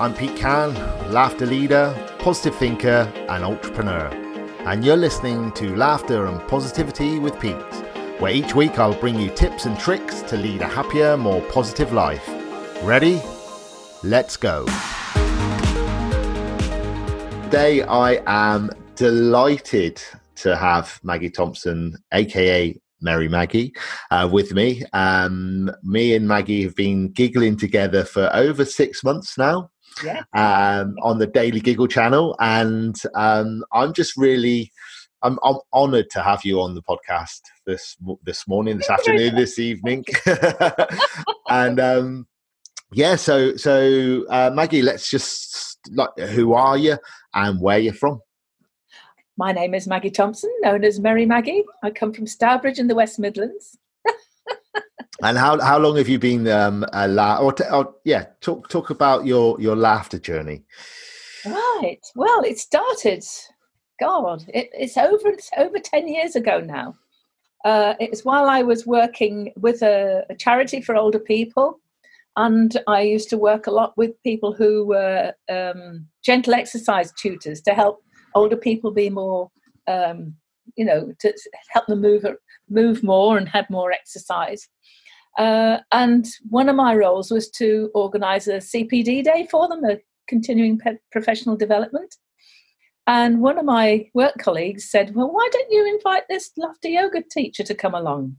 I'm Pete Can, laughter leader, positive thinker, and entrepreneur. And you're listening to Laughter and Positivity with Pete, where each week I'll bring you tips and tricks to lead a happier, more positive life. Ready? Let's go. Today I am delighted to have Maggie Thompson, aka Merry Maggie, uh, with me. Um, me and Maggie have been giggling together for over six months now. Yeah. Um, on the Daily Giggle channel, and um, I'm just really, I'm, I'm honoured to have you on the podcast this this morning, this afternoon, this evening, and um, yeah. So so uh, Maggie, let's just like, who are you and where you're from? My name is Maggie Thompson, known as Merry Maggie. I come from Stourbridge in the West Midlands. And how how long have you been um, a la- or, t- or yeah talk talk about your your laughter journey. Right. Well it started god it, it's over it's over 10 years ago now. Uh, it was while i was working with a, a, charity for older people and i used to work a lot with people who were um, gentle exercise tutors to help older people be more um, you know to help them move move more and have more exercise uh, and one of my roles was to organize a cpd day for them a continuing pe- professional development. And one of my work colleagues said well why don't you invite this laughter yoga teacher to come along?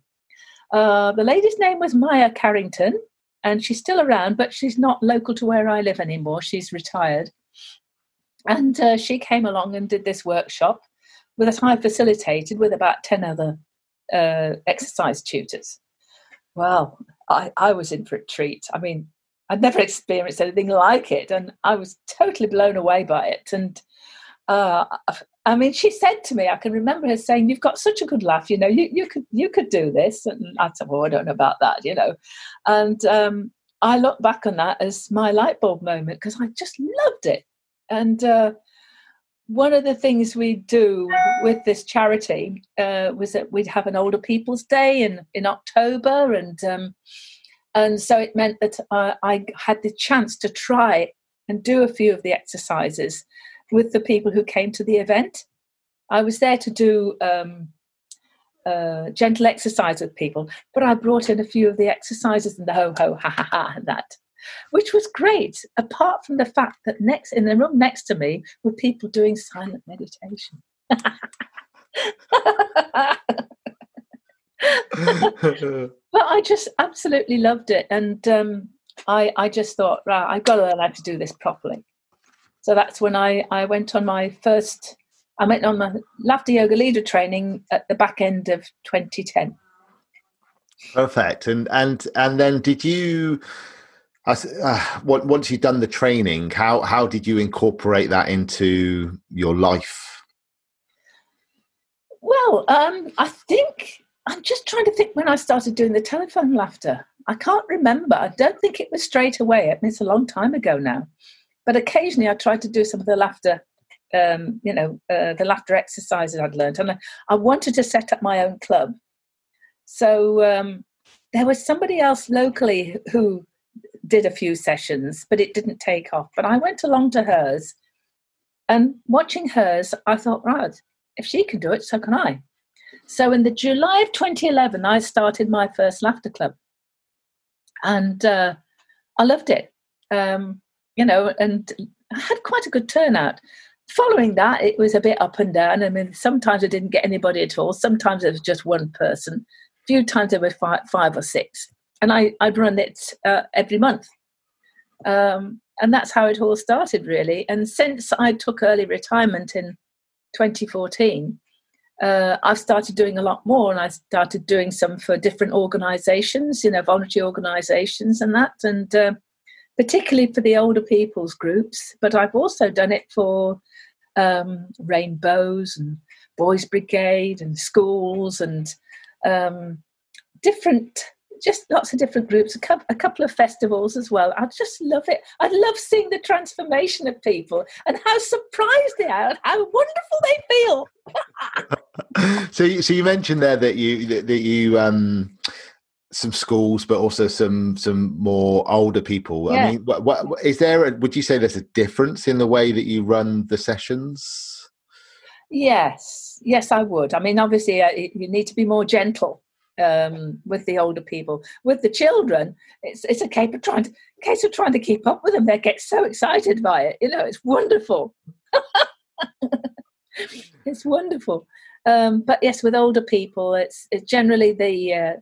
Uh, the lady's name was maya carrington and she's still around but she's not local to where i live anymore. She's retired. And uh, she came along and did this workshop that I facilitated with about 10 other uh, exercise tutors. Well, I, I was in for a treat. I mean, I'd never experienced anything like it, and I was totally blown away by it. And uh, I mean, she said to me, I can remember her saying, "You've got such a good laugh. You know, you, you could you could do this." And I said, "Well, I don't know about that, you know." And um, I look back on that as my light bulb moment because I just loved it. And uh, one of the things we do with this charity uh, was that we'd have an older people's day in, in October, and um, and so it meant that uh, I had the chance to try and do a few of the exercises with the people who came to the event. I was there to do um, uh, gentle exercise with people, but I brought in a few of the exercises and the ho ho ha ha ha and that which was great, apart from the fact that next in the room next to me were people doing silent meditation. but I just absolutely loved it, and um, I I just thought, right, I've got to learn how to do this properly. So that's when I I went on my first. I went on my laughter yoga leader training at the back end of 2010. Perfect, and and and then did you? Uh, once you've done the training, how how did you incorporate that into your life? Well, um, I think I'm just trying to think when I started doing the telephone laughter. I can't remember. I don't think it was straight away. It's a long time ago now. But occasionally, I tried to do some of the laughter, um, you know, uh, the laughter exercises I'd learned, and I, I, wanted to set up my own club. So um, there was somebody else locally who did a few sessions, but it didn't take off. But I went along to hers, and watching hers, I thought, right, if she can do it, so can I. So in the July of 2011, I started my first laughter club, and uh, I loved it. Um, you know, and I had quite a good turnout. Following that, it was a bit up and down. I mean, sometimes I didn't get anybody at all. Sometimes it was just one person. A few times there were five, five or six and I, I'd run it uh, every month. Um, and that's how it all started, really. And since I took early retirement in 2014, uh, I've started doing a lot more, and I started doing some for different organisations, you know, voluntary organisations and that, and uh, particularly for the older people's groups. But I've also done it for um, rainbows and boys' brigade and schools and um, different just lots of different groups, a couple, a couple of festivals as well. I just love it. I love seeing the transformation of people and how surprised they are and how wonderful they feel. so, you, so you mentioned there that you that, that you um, some schools, but also some some more older people. Yeah. I mean, what, what is there? A, would you say there's a difference in the way that you run the sessions? Yes, yes, I would. I mean, obviously, uh, you need to be more gentle um, with the older people. With the children, it's it's a case of trying to case of trying to keep up with them. They get so excited by it. You know, it's wonderful. it's wonderful. Um, but yes, with older people, it's, it's generally the uh,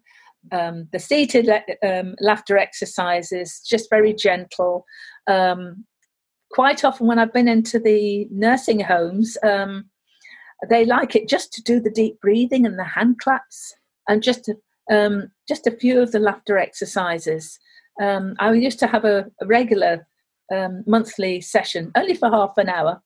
um, the seated um, laughter exercises, just very gentle. Um, quite often, when I've been into the nursing homes, um, they like it just to do the deep breathing and the hand claps, and just um, just a few of the laughter exercises. Um, I used to have a, a regular monthly session, only for half an hour,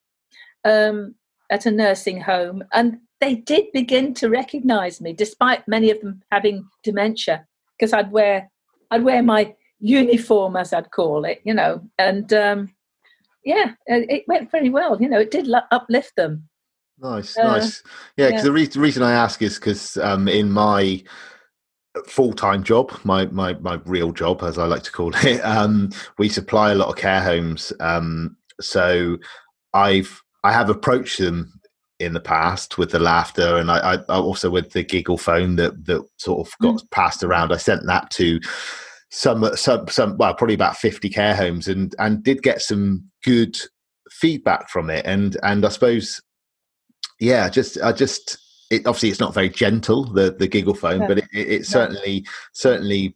at a nursing home, and they did begin to recognize me, despite many of them having dementia, because I'd wear I'd wear my uniform, as I'd call it, you know, and um, yeah, it went very well. You know, it did uplift them. Nice, uh, nice. Yeah, because yeah. the, re- the, reason I ask is because um, in my full-time job my, my my real job as i like to call it um, we supply a lot of care homes um, so i've i have approached them in the past with the laughter and I, I also with the giggle phone that that sort of got mm. passed around. I sent that to some some some well probably about 50 care homes and and did get some good feedback from it and and I suppose yeah just I just it obviously it's not very gentle the the giggle phone but it, it, it certainly certainly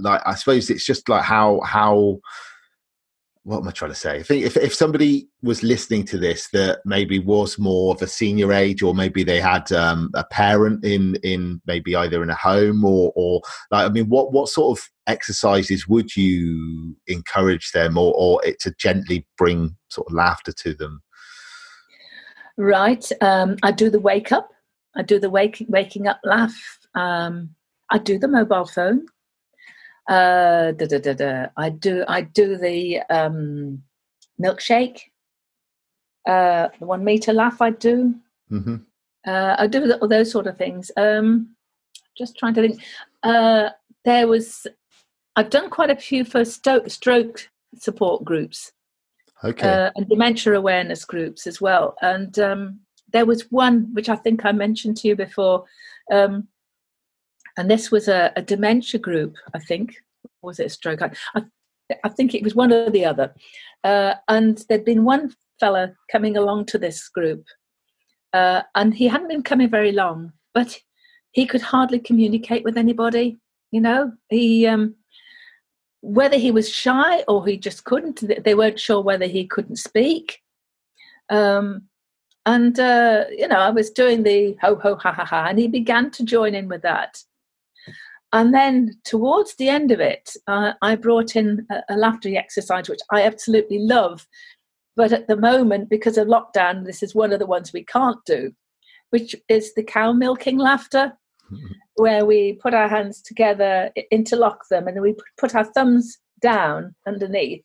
like I suppose it's just like how how what am I trying to say? I think if, if somebody was listening to this that maybe was more of a senior age, or maybe they had um, a parent in in maybe either in a home or or like I mean, what what sort of exercises would you encourage them, or or it to gently bring sort of laughter to them? Right, um, I do the wake up. I do the wake waking up laugh. Um, I do the mobile phone. Uh, da, da, da, da. I do I do the um, milkshake. Uh, the one meter laugh I do. Mm-hmm. Uh, I do all those sort of things. Um, just trying to think. Uh, there was I've done quite a few for sto- stroke support groups. Okay. Uh, and dementia awareness groups as well. And um, there was one which I think I mentioned to you before. Um, and this was a, a dementia group, I think. was it a stroke? I, I, think it was one or the other. Uh, and there'd been one fella coming along to this group, uh, and he hadn't been coming very long, but he could hardly communicate with anybody. You know, he um, whether he was shy or he just couldn't. They weren't sure whether he couldn't speak. Um, and uh, you know, I was doing the ho ho ha ha ha, and he began to join in with that. And then towards the end of it, uh, I brought in a, a laughter exercise, which I absolutely love. But at the moment, because of lockdown, this is one of the ones we can't do, which is the cow milking laughter, where we put our hands together, interlock them, and then we put our thumbs down underneath.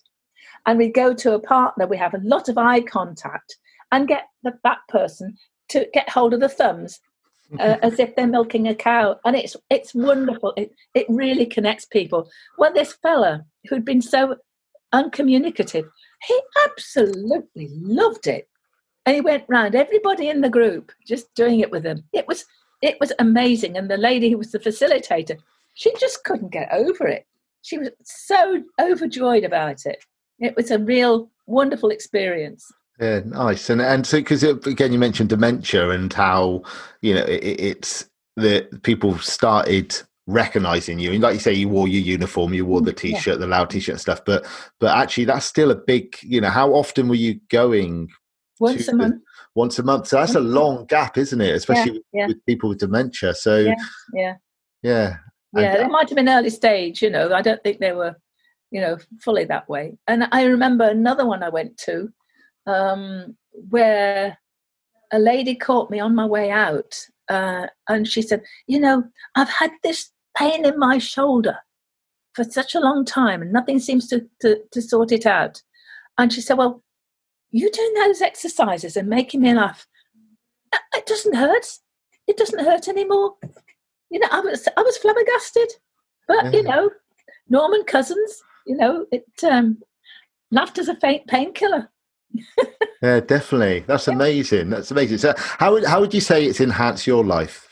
And we go to a partner, we have a lot of eye contact, and get the, that person to get hold of the thumbs uh, as if they're milking a cow, and it's it's wonderful. It it really connects people. Well, this fella who'd been so uncommunicative, he absolutely loved it, and he went round everybody in the group just doing it with him. It was it was amazing, and the lady who was the facilitator, she just couldn't get over it. She was so overjoyed about it. It was a real wonderful experience. Yeah, nice. And and so because again, you mentioned dementia and how you know it, it's the people started recognizing you and like you say you wore your uniform you wore the mm, t-shirt yeah. the loud t-shirt and stuff but but actually that's still a big you know how often were you going once a month once a month. So that's a long gap isn't it? Especially yeah, yeah. with people with dementia. So yeah yeah. yeah yeah it might have been early stage you know. I don't think they were you know fully that way. And i remember another one i went to um, where a lady caught me on my way out uh, and she said, You know, I've had this pain in my shoulder for such a long time and nothing seems to, to, to sort it out. And she said, Well, you doing those exercises and making me laugh, it doesn't hurt. It doesn't hurt anymore. You know, I was I was flabbergasted. But, you know, Norman Cousins, you know, it um, laughter's a faint painkiller. yeah, definitely. That's amazing. That's amazing. So, how would how would you say it's enhanced your life?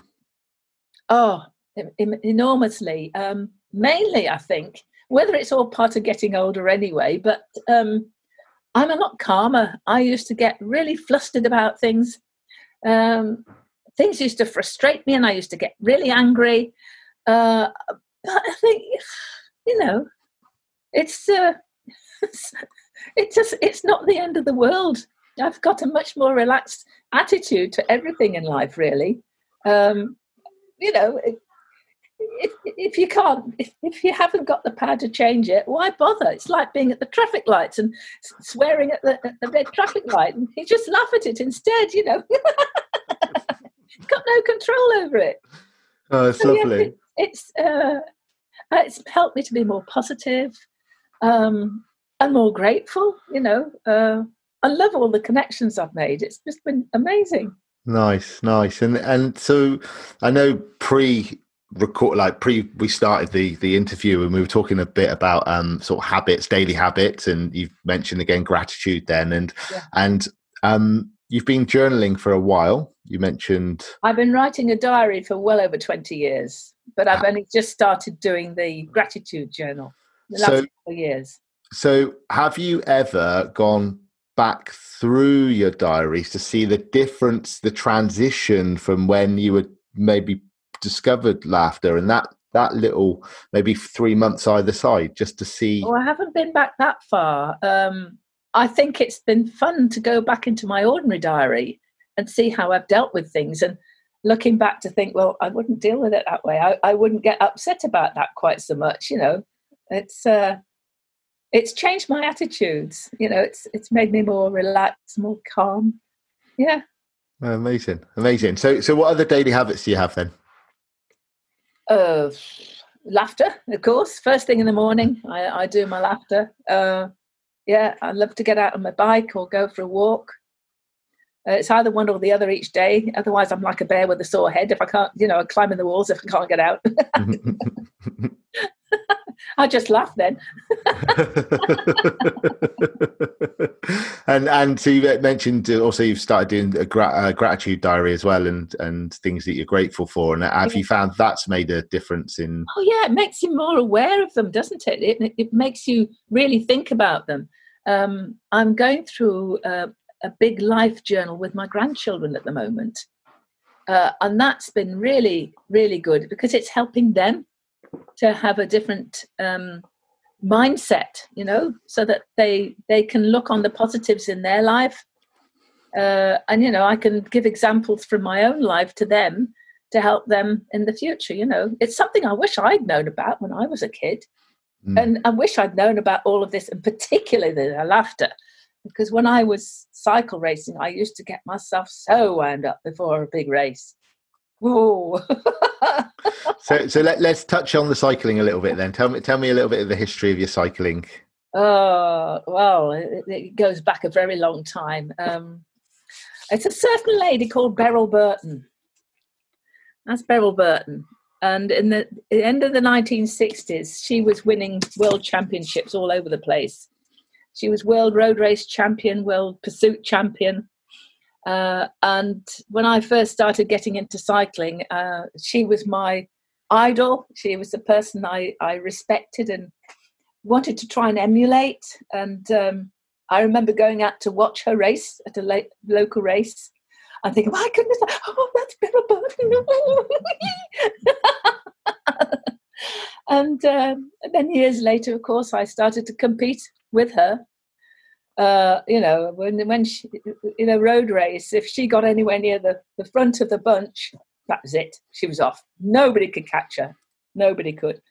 Oh, enormously. Um, mainly, I think whether it's all part of getting older anyway, but um, I'm a lot calmer. I used to get really flustered about things. Um, things used to frustrate me, and I used to get really angry. Uh, but I think, you know, it's. Uh, it's just it's not the end of the world. I've got a much more relaxed attitude to everything in life, really. Um, you know, if, if you can't, if, if you haven't got the power to change it, why bother? It's like being at the traffic lights and swearing at the, at the red traffic light, and you just laugh at it instead. You know, got no control over it. Oh, it's so lovely. Yeah, it, it's uh, it's helped me to be more positive. Um, and more grateful. You know, uh, I love all the connections I've made. It's just been amazing. Nice, nice, and and so I know pre record like pre we started the the interview and we were talking a bit about um sort of habits daily habits and you've mentioned again gratitude then and yeah. and um you've been journaling for a while you mentioned i've been writing a diary for well over 20 years but i've ah. only just started doing the gratitude journal the last so, couple years so, have you ever gone back through your diaries to see the difference, the transition from when you were maybe discovered laughter and that that little maybe three months either side just to see? Oh, I haven't been back that far. Um, I think it's been fun to go back into my ordinary diary and see how I've dealt with things and looking back to think, well, I wouldn't deal with it that way. I, I wouldn't get upset about that quite so much. You know, it's uh, it's changed my attitudes. You know, it's it's made me more relaxed, more calm. Yeah. Amazing, amazing. So, so what other daily habits do you have then? Uh, laughter, of course. First thing in the morning, I, I do my laughter. Uh, yeah, I love to get out on my bike or go for a walk. Uh, it's either one or the other each day. Otherwise, I'm like a bear with a sore head if I can't, you know, I climb in the walls if I can't get out. I just laugh then. and and so you mentioned also you've started doing a, gra- a, gratitude diary as well, and and things that you're grateful for. And have yeah. you found that's made a difference in? Oh yeah, it makes you more aware of them, doesn't it? It it makes you really think about them. Um, I'm going through a, a big life journal with my grandchildren at the moment. Uh, and that's been really, really good because it's helping them to have a different um, mindset, you know, so that they they can look on the positives in their life. Uh, and you know, I can give examples from my own life to them to help them in the future. You know, it's something I wish I'd known about when I was a kid, mm. and I wish I'd known about all of this, and particularly the laughter, because when I was cycle racing, I used to get myself so wound up before a big race. Whoa. so so let, let's touch on the cycling a little bit then. Tell me tell me a little bit of the history of your cycling. Oh well, it, it goes back a very long time. Um, it's a certain lady called Beryl Burton. That's Beryl Burton. And in the, the end of the 1960s, she was winning world championships all over the place. She was world road race champion, world pursuit champion, uh, and when I first started getting into cycling, uh, she was my idol. She was the person I, I respected and wanted to try and emulate. And um, I remember going out to watch her race at a local race and thinking, my goodness, oh, that's Beryl Burton. and, um, then years later, of course, I started to compete with her uh, you know, when when she, in a road race, if she got anywhere near the, the front of the bunch, that was it. She was off. Nobody could catch her. Nobody could.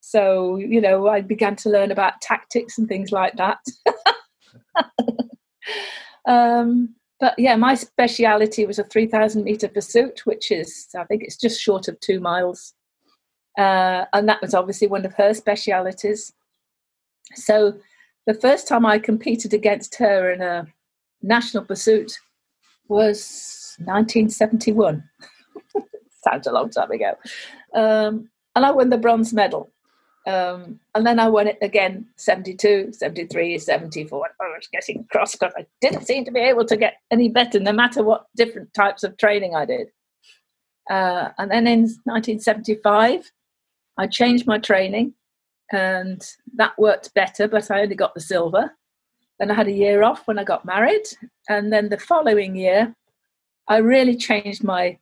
So, you know, I began to learn about tactics and things like that. um, but yeah, my speciality was a 3,000 meter pursuit, which is, I think it's just short of two miles. Uh, and that was obviously one of her specialities. So the first time I competed against her in a national pursuit was 1971. Sounds a long time ago. Um, and I won the bronze medal. Um, and then I won it again 72, 73, 74. I was getting cross because I didn't seem to be able to get any better no matter what different types of training I did. Uh, and then in 1975, I changed my training and that worked better, but I only got the silver. Then I had a year off when I got married. And then the following year, I really changed my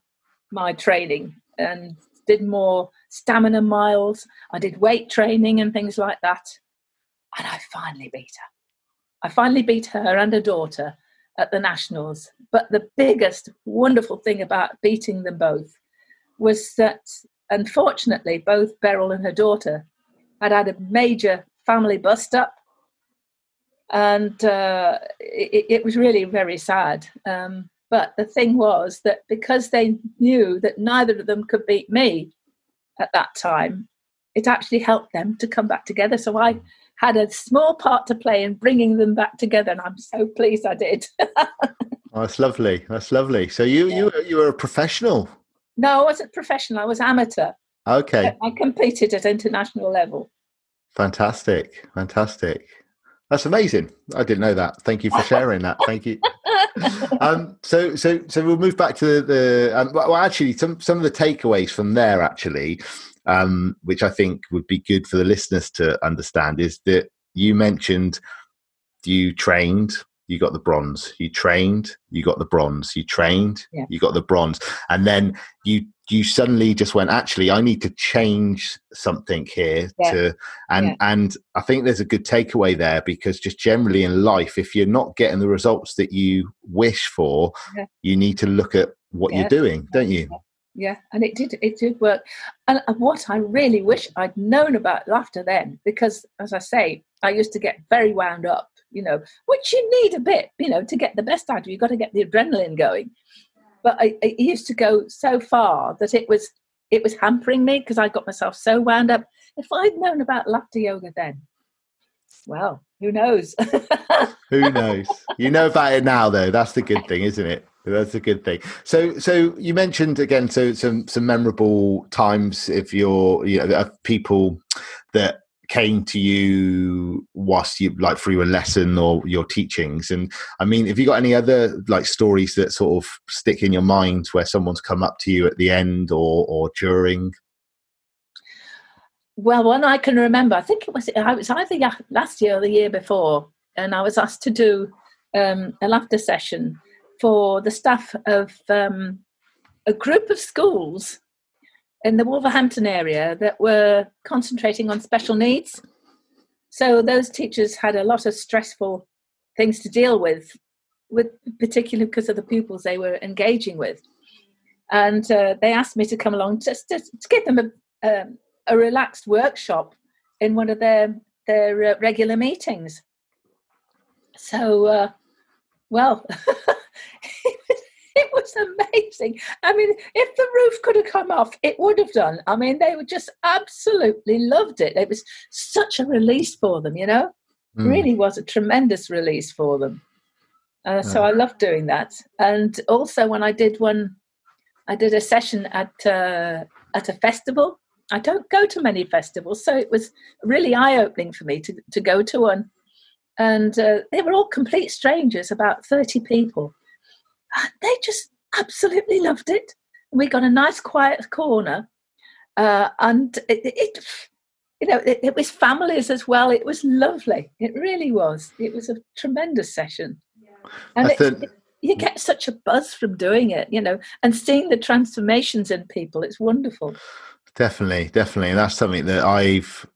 my training and did more stamina miles. I did weight training and things like that. And I finally beat her. I finally beat her and her daughter at the Nationals. But the biggest wonderful thing about beating them both was that, unfortunately, both Beryl and her daughter had had a major family bust up. And uh, it, it, was really very sad. Um, but the thing was that because they knew that neither of them could beat me at that time, it actually helped them to come back together. So I had a small part to play in bringing them back together, and I'm so pleased I did. oh, that's lovely. That's lovely. So you yeah. you you were a professional? No, I wasn't professional. I was amateur. Okay. I competed at international level. Fantastic, fantastic. That's amazing. I didn't know that. Thank you for sharing that. Thank you. um, so, so, so we'll move back to the. the um, well, actually, some some of the takeaways from there, actually, um, which I think would be good for the listeners to understand, is that you mentioned you trained, you got the bronze. You trained, you got the bronze. You trained, yeah. you got the bronze, and then you you suddenly just went actually i need to change something here yeah. to and yeah. and i think there's a good takeaway there because just generally in life if you're not getting the results that you wish for yeah. you need to look at what you're doing don't you yeah and it did it did work and what i really wish i'd known about laughter then because as i say i used to get very wound up you know which you need a bit you know to get the best out of you you've got to get the adrenaline going but I, it used to go so far that it was it was hampering me because I got myself so wound up. If I'd known about laughter yoga then, well, who knows? who knows? You know about it now, though. That's the good thing, isn't it? That's a good thing. So, so you mentioned again, so some some memorable times if you're, you know, people that came to you whilst you like through a lesson or your teachings? And i mean have you got any other like stories that sort of stick in your mind where someone's come up to you at the end or or during? Well one i can remember i think it was i was either last year or the year before and i was asked to do um, a laughter session for the staff of um, a group of schools in the Wolverhampton area that were concentrating on special needs. So those teachers had a lot of stressful things to deal with, with particularly because of the pupils they were engaging with. And uh, they asked me to come along just to, to give them a, um, a relaxed workshop in one of their their uh, regular meetings. So, uh, well, it was amazing. I mean, if the roof could have come off, it would have done. I mean, they were just absolutely loved it. It was such a release for them, you know? Mm. Really was a tremendous release for them. Uh, so I loved doing that. And also when I did one, I did a session at uh, at a festival. I don't go to many festivals, so it was really eye opening for me to to go to one. And uh, they were all complete strangers, about thirty people they just absolutely loved it. We got a nice quiet corner, uh, and it, it, you know, it, it, was families as well. It was lovely. It really was. It was a tremendous session, and it, you get such a buzz from doing it, you know, and seeing the transformations in people. It's wonderful. Definitely, definitely, and that's something that I've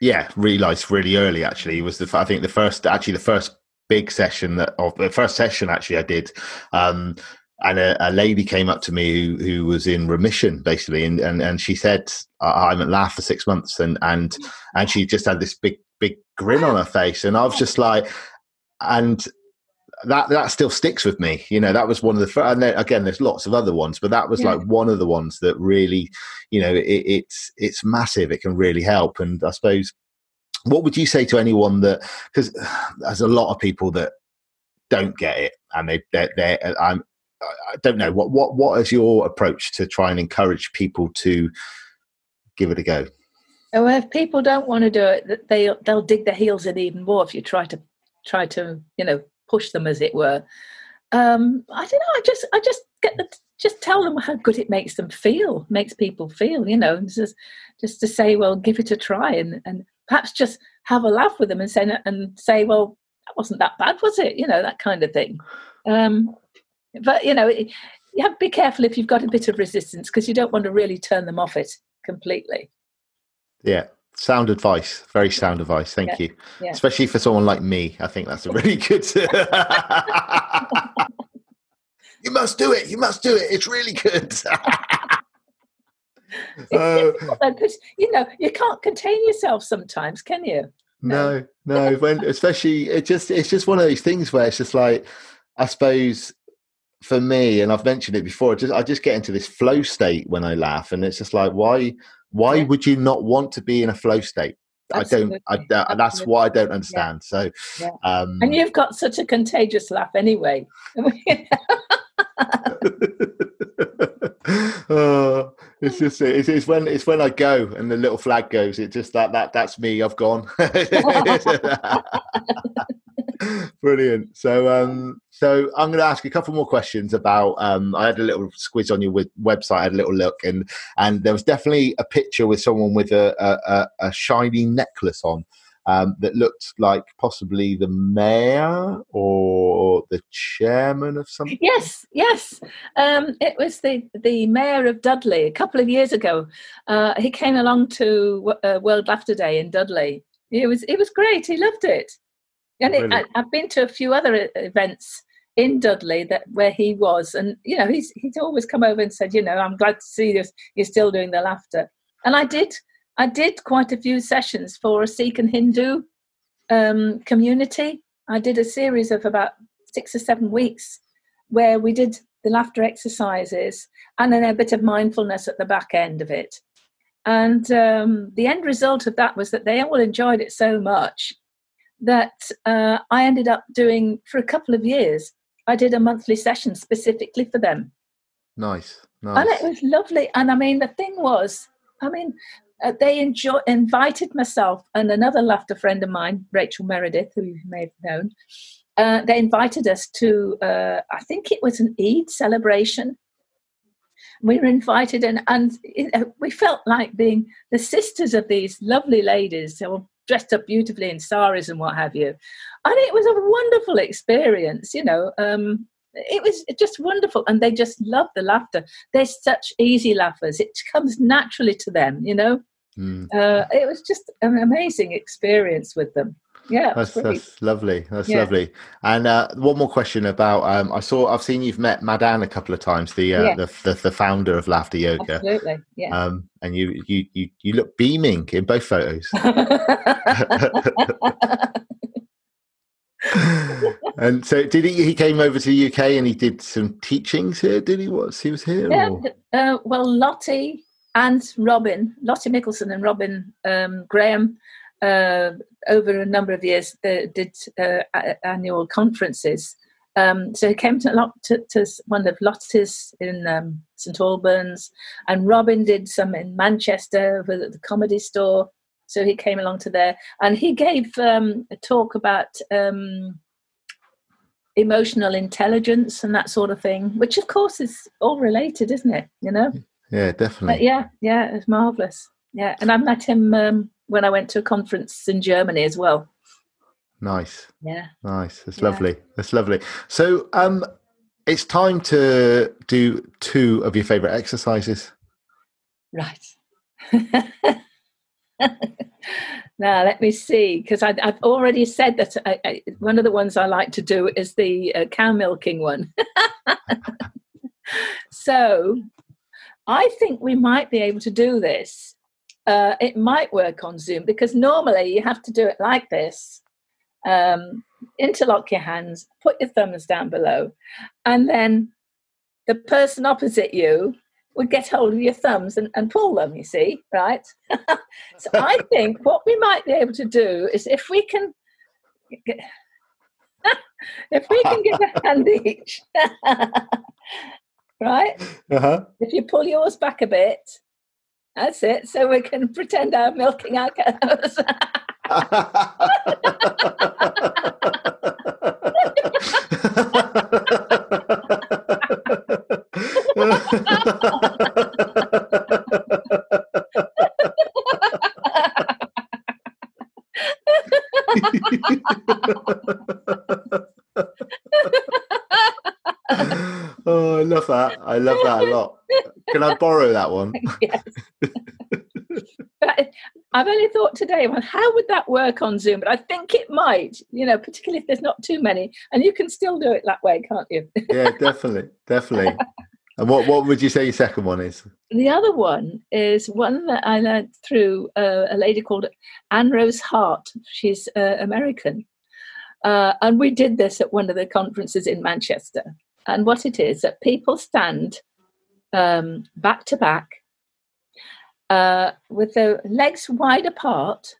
yeah realized really early. Actually, was the I think the first actually the first big session that of the first session actually I did. Um, and a, a, lady came up to me who, who was in remission basically and, and, and she said I haven't laughed for six months and and and she just had this big big grin on her face and I was just like and that that still sticks with me you know that was one of the first, and then, again there's lots of other ones but that was yeah. like one of the ones that really you know it, it's it's massive it can really help and I suppose what would you say to anyone that because there's a lot of people that don't get it and they they're, they're i'm i don't know what what what is your approach to try and encourage people to give it a go And if people don't want to do it, they they'll dig their heels in even more if you try to try to you know push them as it were. Um, I don't know. I just I just get the just tell them how good it makes them feel, makes people feel. You know, just just to say, well, give it a try, and and perhaps just have a laugh with them and say and say, well, that wasn't that bad, was it? You know, that kind of thing. Um, but you know, you have to be careful if you've got a bit of resistance because you don't want to really turn them off it completely. Yeah, sound advice. Very sound advice. Thank yeah. you. Yeah. Especially for someone like me, I think that's a really good. you must do it. You must do it. It's really good. Uh, because you know you can't contain yourself sometimes, can you? No, no. when especially it just it's just one of those things where it's just like I suppose for me, and I've mentioned it before, just I just get into this flow state when I laugh, and it's just like why why yeah. would you not want to be in a flow state? Absolutely. I don't. I, that's why I don't understand. Yeah. So, yeah. Um, and you've got such a contagious laugh anyway. oh, it's just it's, it's, when it's when I go and the little flag goes. It just that that that's me. I've gone. Brilliant. So, um, so I'm going to ask a couple more questions about. Um, I had a little squiz on your website. I had a little look, and and there was definitely a picture with someone with a a, a shiny necklace on um, that looked like possibly the mayor or the chairman of something. Yes, yes. Um, it was the, the mayor of Dudley a couple of years ago. Uh, he came along to uh, World Laughter Day in Dudley. It was it was great. He loved it, and it, I, I've been to a few other events in Dudley that where he was, and you know he's he's always come over and said, you know, I'm glad to see this. You're still doing the laughter, and I did I did quite a few sessions for a Sikh and Hindu um, community. I did a series of about six or seven weeks where we did the laughter exercises and then a bit of mindfulness at the back end of it. And um, the end result of that was that they all enjoyed it so much that uh, I ended up doing for a couple of years. I did a monthly session specifically for them. Nice, nice. And it was lovely. And I mean, the thing was, I mean, uh, they enjoy, invited myself and another laughter friend of mine, Rachel Meredith, who you may have known. Uh, they invited us to, uh, I think it was an Eid celebration. We were invited, and, and we felt like being the sisters of these lovely ladies. They were dressed up beautifully in saris and what have you. And it was a wonderful experience, you know. Um, it was just wonderful and they just love the laughter they're such easy laughers it comes naturally to them you know mm. uh, it was just an amazing experience with them. Yeah that's, that's lovely. That's yeah. lovely. And uh, one more question about um, i saw i've seen you've met madan a couple of times the, uh, yeah. the, the, the founder of laughter yoga. Absolutely yeah. Um, and you, you you you look beaming in both photos. And so did he he came over to the uk and he did some teachings here did he? Was he was here yeah, uh, well lotte and robin lotte mikkelsen and robin um, graham uh, over a number of years uh, did uh, annual conferences. Um, so he came to, lot, to, to one of Lotte's in um, St Albans, and Robin did some in Manchester at the comedy store. So he came along to there and he gave um, a talk about um, emotional intelligence and that sort of thing which of course is all related isn't it? You know yeah definitely. but yeah yeah it's marvelous yeah and i met him um, when i went to a conference in germany as well. Nice. Yeah. Nice that's yeah. lovely that's lovely. So um it's time to do two of your favorite exercises. Right. Now let me see because i've already said that I, I, one of the ones i like to do is the uh, cow milking one. So i think we might be able to do this. Uh, it might work on zoom because normally you have to do it like this. Um, interlock your hands put your thumbs down below and then the person opposite you would get hold of your thumbs and, and pull them, you see, right? so I think what we might be able to do is if we can if we can get a hand each, right? Uh-huh. If you pull yours back a bit, That's it. So we can pretend I'm milking our cows. that. I love that a lot. Can I borrow that one? yes. but I've only thought today, well, how would that work on Zoom? But I think it might, you know, particularly if there's not too many. And you can still do it that way, can't you? yeah, definitely. Definitely. And what, what would you say your second one is? The other one is one that I learned through uh, a lady called Anne Rose Hart. She's uh, American. Uh, and we did this at one of the conferences in Manchester. And what it is that people stand um, back to back uh, with their legs wide apart.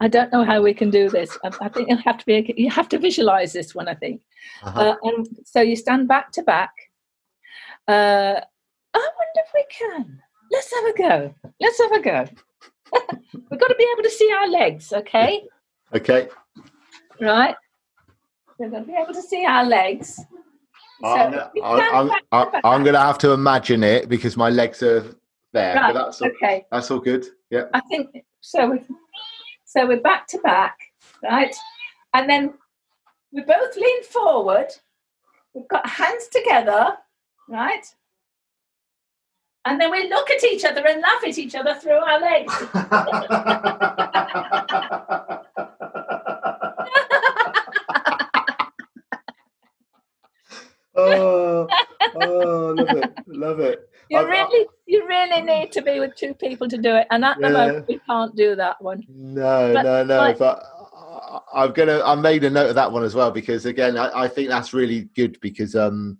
I don't know how we can do this. I, I think you have to be. You have to visualize this one. I think. Uh-huh. Uh, and so you stand back to back. Uh, I wonder if we can. Let's have a go. Let's have a go. We've got to be able to see our legs. Okay. Okay. Right. We're going to be able to see our legs. I'm, I'm, I'm, to have to imagine it because my legs are there. Right. But that's all, okay. That's all good. Yeah. I think so. We, so we're back to back, right? And then we both lean forward. We've got hands together, right? And then we look at each other and laugh at each other through our legs. oh, oh, love it, love it. You really, you really need to be with two people to do it, and at the moment we can't do that one. No, but, no, no. But, but I'm gonna. I made a note of that one as well because again, I, I think that's really good because um,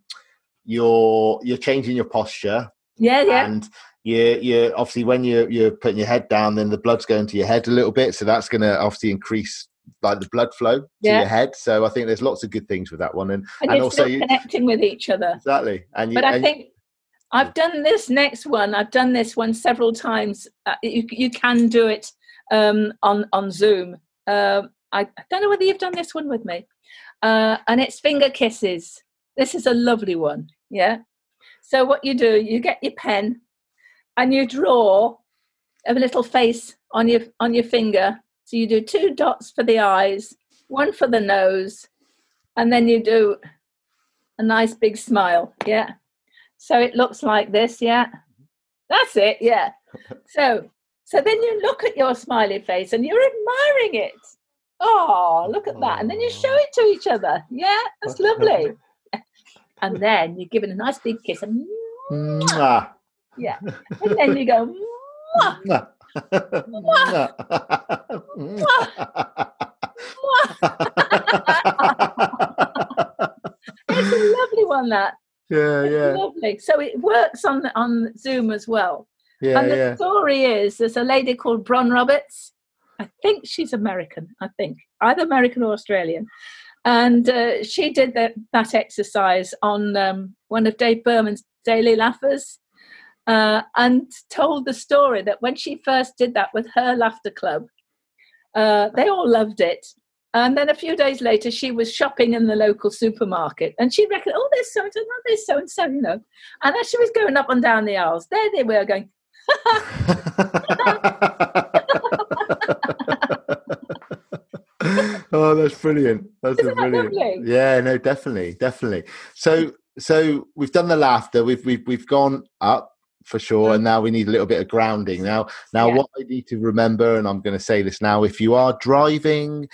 you're you're changing your posture. Yeah, yeah. And you you obviously when you're you're putting your head down, then the blood's going to your head a little bit, so that's going to obviously increase like the blood flow to your head. So I think there's lots of good things with that one, and and, and also you, connecting with each other exactly. And you, but I and think I've done this next one. I've done this one several times. Uh, you you can do it um, on on Zoom. Uh, I, I, don't know whether you've done this one with me, uh, and it's finger kisses. This is a lovely one. Yeah. So what you do, you get your pen, and you draw a little face on your on your finger so you do two dots for the eyes, one for the nose, and then you do a nice big smile. Yeah. So it looks like this. Yeah. That's it. Yeah. So so then you look at your smiley face and you're admiring it. Oh, look at that. And then you show it to each other. Yeah, that's lovely. and then you give it a nice big kiss. And, yeah. And then you go, it's a lovely one that. Yeah, it's yeah. Lovely. So it works on on Zoom as well. Yeah, and the yeah. story is there's a lady called Bron Roberts. I think she's American. I think either American or Australian. And uh, she did that, that exercise on um, one of Dave Berman's Daily Laughers uh, and told the story that when she first did that with her laughter club, uh, they all loved it. And then a few days later, she was shopping in the local supermarket and she reckoned, oh, there's so and so, there's so and so, you know. And as she was going up and down the aisles, there they were going, oh, that's brilliant. That's Isn't brilliant. That yeah, no, definitely, definitely. So, so we've done the laughter. We've we've we've gone up for sure. And now we need a little bit of grounding. Now, now yeah. what I need to remember, and I'm going to say this now: if you are driving,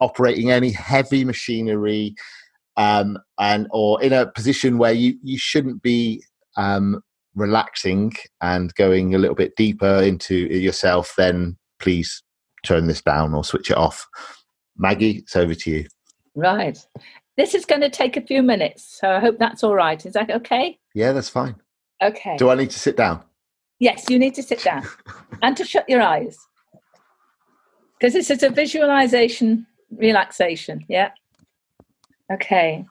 operating any heavy machinery, um, and or in a position where you you shouldn't be um, relaxing and going a little bit deeper into yourself, then please turn this down or switch it off. Maggie, it's over to you. Right. This is going to take a few minutes, so I hope that's all right. Is that okay? Yeah, that's fine. Okay. Do I need to sit down? Yes, you need to sit down and to shut your eyes. Because this is a visualization relaxation. Yeah. Okay.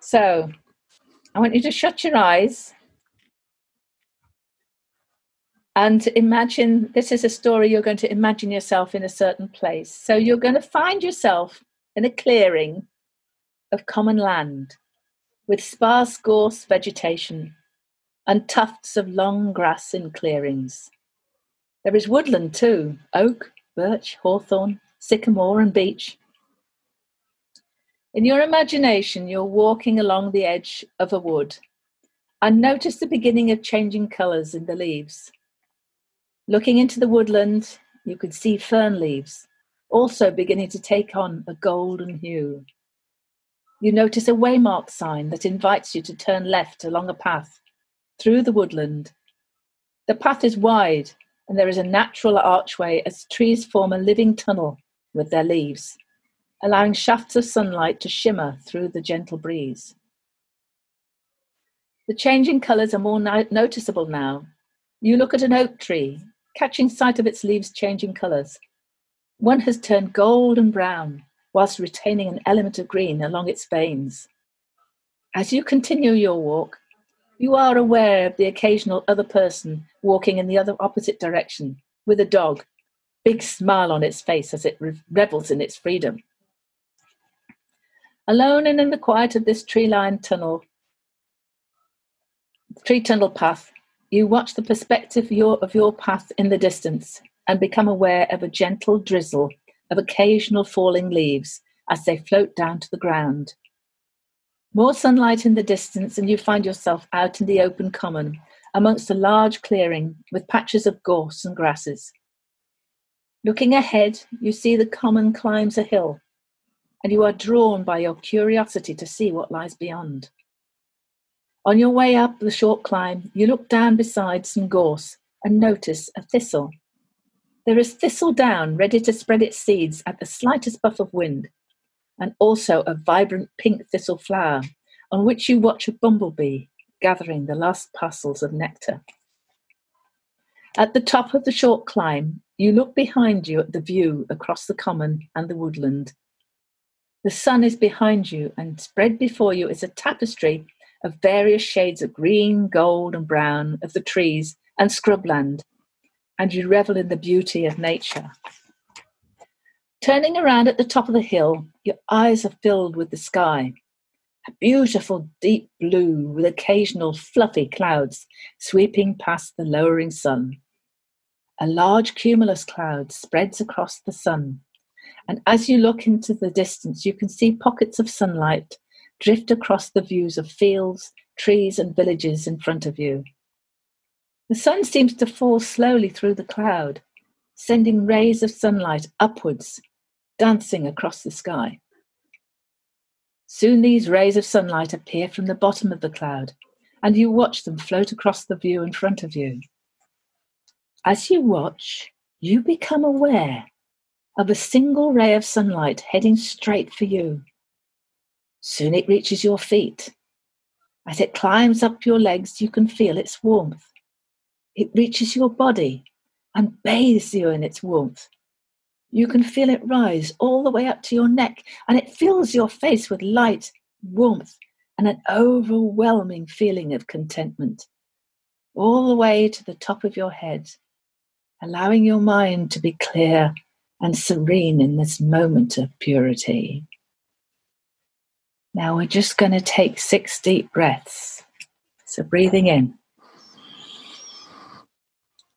So I want you to shut your eyes And imagine this is a story you're going to imagine yourself in a certain place. So you're going to find yourself in a clearing of common land with sparse gorse vegetation and tufts of long grass in clearings. There is woodland too oak, birch, hawthorn, sycamore, and beech. In your imagination, you're walking along the edge of a wood and notice the beginning of changing colours in the leaves. Looking into the woodland, you could see fern leaves also beginning to take on a golden hue. You notice a waymark sign that invites you to turn left along a path through the woodland. The path is wide and there is a natural archway as trees form a living tunnel with their leaves, allowing shafts of sunlight to shimmer through the gentle breeze. The changing colours are more no- noticeable now. You look at an oak tree, catching sight of its leaves changing colours. One has turned gold and brown, whilst retaining an element of green along its veins. As you continue your walk, you are aware of the occasional other person walking in the other opposite direction with a dog, big smile on its face as it revels in its freedom. Alone and in the quiet of this tree-lined tunnel, tree tunnel path, you watch the perspective your, of your path in the distance and become aware of a gentle drizzle of occasional falling leaves as they float down to the ground. More sunlight in the distance, and you find yourself out in the open common amongst a large clearing with patches of gorse and grasses. Looking ahead, you see the common climbs a hill, and you are drawn by your curiosity to see what lies beyond. On your way up the short climb, you look down beside some gorse and notice a thistle. There is thistle down, ready to spread its seeds at the slightest puff of wind, and also a vibrant pink thistle flower, on which you watch a bumblebee gathering the last parcels of nectar. At the top of the short climb, you look behind you at the view across the common and the woodland. The sun is behind you, and spread before you is a tapestry of various shades of green, gold, and brown of the trees and scrubland, and you revel in the beauty of nature. Turning around at the top of the hill, your eyes are filled with the sky. A beautiful deep blue with occasional fluffy clouds sweeping past the lowering sun. A large cumulus cloud spreads across the sun, and as you look into the distance, you can see pockets of sunlight drift across the views of fields, trees, and villages in front of you. The sun seems to fall slowly through the cloud, sending rays of sunlight upwards, dancing across the sky. Soon these rays of sunlight appear from the bottom of the cloud, and you watch them float across the view in front of you. As you watch, you become aware of a single ray of sunlight heading straight for you. Soon it reaches your feet. As it climbs up your legs, you can feel its warmth. It reaches your body and bathes you in its warmth. You can feel it rise all the way up to your neck, and it fills your face with light, warmth, and an overwhelming feeling of contentment, all the way to the top of your head, allowing your mind to be clear and serene in this moment of purity. Now we're just going to take six deep breaths. So breathing in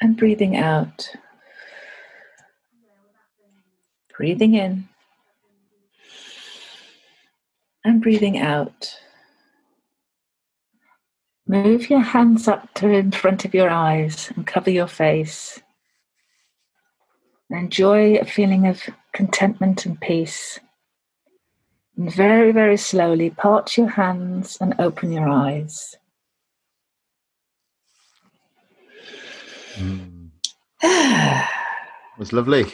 and breathing out. Breathing in and breathing out. Move your hands up to in front of your eyes and cover your face. Enjoy a feeling of contentment and peace. And very, very slowly part your hands and open your eyes. Mm. It was lovely.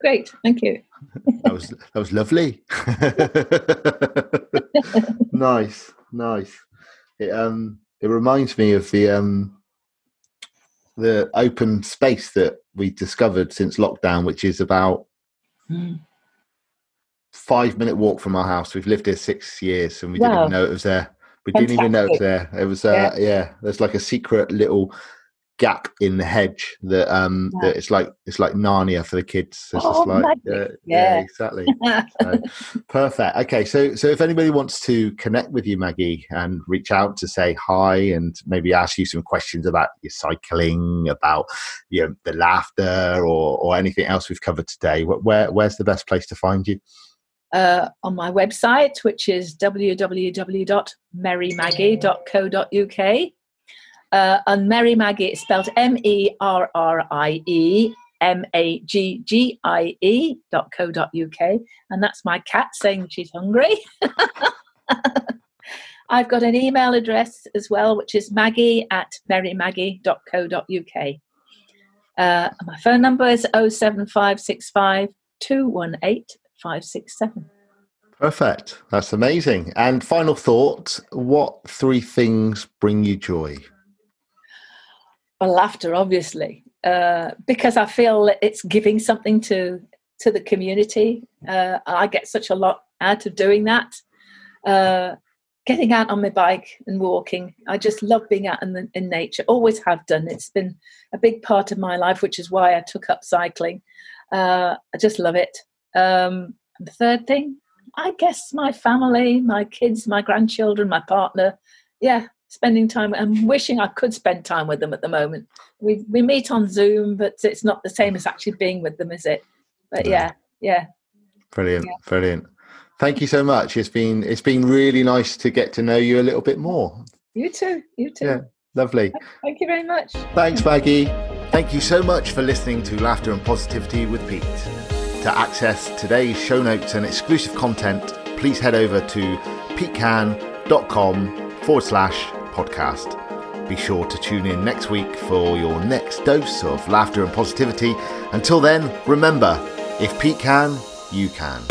Great, thank you. that was that was lovely. nice, nice. It um it reminds me of the um the open space that we discovered since lockdown, which is about mm. five minute walk from our house. We've lived here six years, and we wow. didn't even know it was there. We Fantastic. didn't even know it was there. It was uh, yeah. yeah. There's like a secret little gap in the hedge that um yeah. that it's like it's like Narnia for the kids. It's oh, like uh, yeah. yeah. exactly. so, perfect. Okay, so so if anybody wants to connect with you, Maggie, and reach out to say hi and maybe ask you some questions about your cycling, about you know the laughter or or anything else we've covered today, where where's the best place to find you? Uh, on my website, which is www.merriemaggie.co.uk. Uh, and Merrie Maggie, it's spelled M E R R I E M A G G I E dot co dot UK. And that's my cat saying she's hungry. I've got an email address as well, which is maggie at merriemaggie.co.uk. Uh, my phone number is 07565 218 567. Perfect. That's amazing. And final thought what three things bring you joy? Well, laughter, obviously, uh, because I feel it's giving something to to the community. Uh, I get such a lot out of doing that. Uh, getting out on my bike and walking. I just love being out in, the, in nature. Always have done. It's been a big part of my life, which is why I took up cycling. Uh, I just love it. Um, the third thing, I guess my family, my kids, my grandchildren, my partner. Yeah, spending time and wishing I could spend time with them at the moment. We we meet on Zoom, but it's not the same as actually being with them, is it? But yeah, yeah. Brilliant, yeah. brilliant. Thank you so much. It's been it's been really nice to get to know you a little bit more. You too. You too. Yeah, lovely. Thank you very much. Thanks, Maggie. Thank you so much for listening to Laughter and Positivity with Pete. To access today's show notes and exclusive content, please head over to petecan.com forward slash podcast. Be sure to tune in next week for your next dose of laughter and positivity. Until then, remember if Pete can, you can.